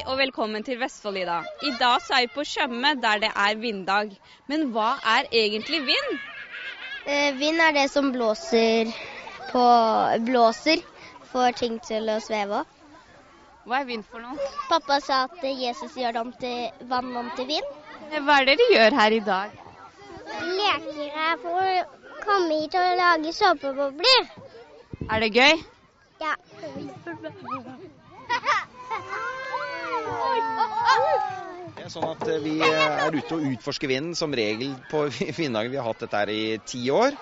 Hei og velkommen til Vestfold-Ida. I dag så er vi på Tjøme der det er vinddag. Men hva er egentlig vind? Eh, vind er det som blåser på Blåser får ting til å sveve opp. Hva er vind for noe? Pappa sa at Jesus gjør det om til vann om til vind. Hva er det dere gjør her i dag? Leker her for å komme hit og lage såpebobler. Er det gøy? Ja. Sånn at eh, Vi er ute og utforsker vinden, som regel på vinddagen. Vi har hatt dette her i ti år.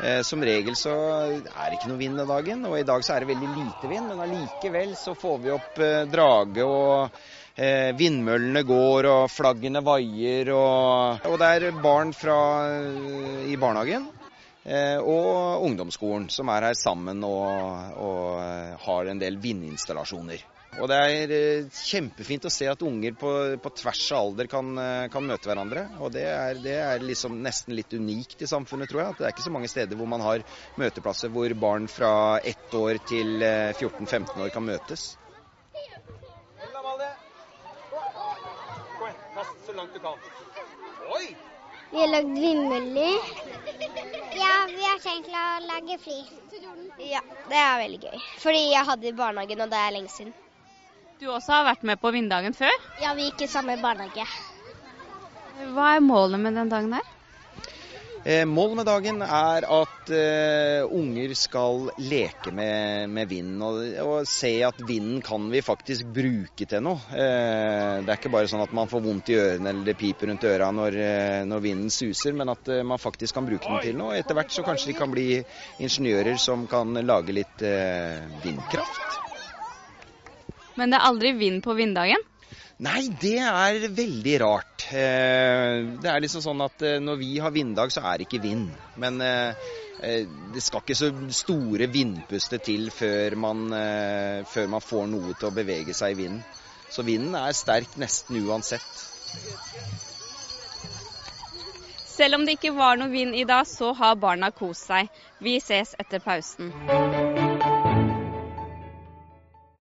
Eh, Som regel så er det ikke noe vind den dagen, og i dag så er det veldig lite vind. Men allikevel så får vi opp eh, drage, og eh, vindmøllene går, og flaggene vaier. Og, og det er barn fra, eh, i barnehagen eh, og ungdomsskolen som er her sammen og, og eh, har en del vindinstallasjoner. Og det er eh, kjempefint å se at unger på, på tvers av alder kan, eh, kan møte hverandre. Og det er, det er liksom nesten litt unikt i samfunnet, tror jeg. At det er ikke så mange steder hvor man har møteplasser hvor barn fra ett år til eh, 14-15 år kan møtes. Vi har lagd vindmøller. Ja, vi har tenkt å lage fly. Ja, det er veldig gøy. Fordi jeg hadde i barnehagen, og det er lenge siden. Du også har vært med på vinddagen før. Ja, vi gikk i samme barnehage. Hva er målet med den dagen her? Eh, målet med dagen er at eh, unger skal leke med, med vind, og, og se at vinden kan vi faktisk bruke til noe. Eh, det er ikke bare sånn at man får vondt i ørene eller det piper rundt øra når, eh, når vinden suser, men at eh, man faktisk kan bruke den til noe. Etter hvert så kanskje de kan bli ingeniører som kan lage litt eh, vindkraft. Men det er aldri vind på vinddagen. Nei, det er veldig rart. Eh, Det er liksom sånn at eh, når vi har vinddag, så er det ikke vind. Men eh, det skal ikke så store vindpuster til før man, før man får noe til å bevege seg i vinden. Så vinden er sterk nesten uansett. Selv om det ikke var noe vind i dag, så har barna kost seg. Vi ses etter pausen.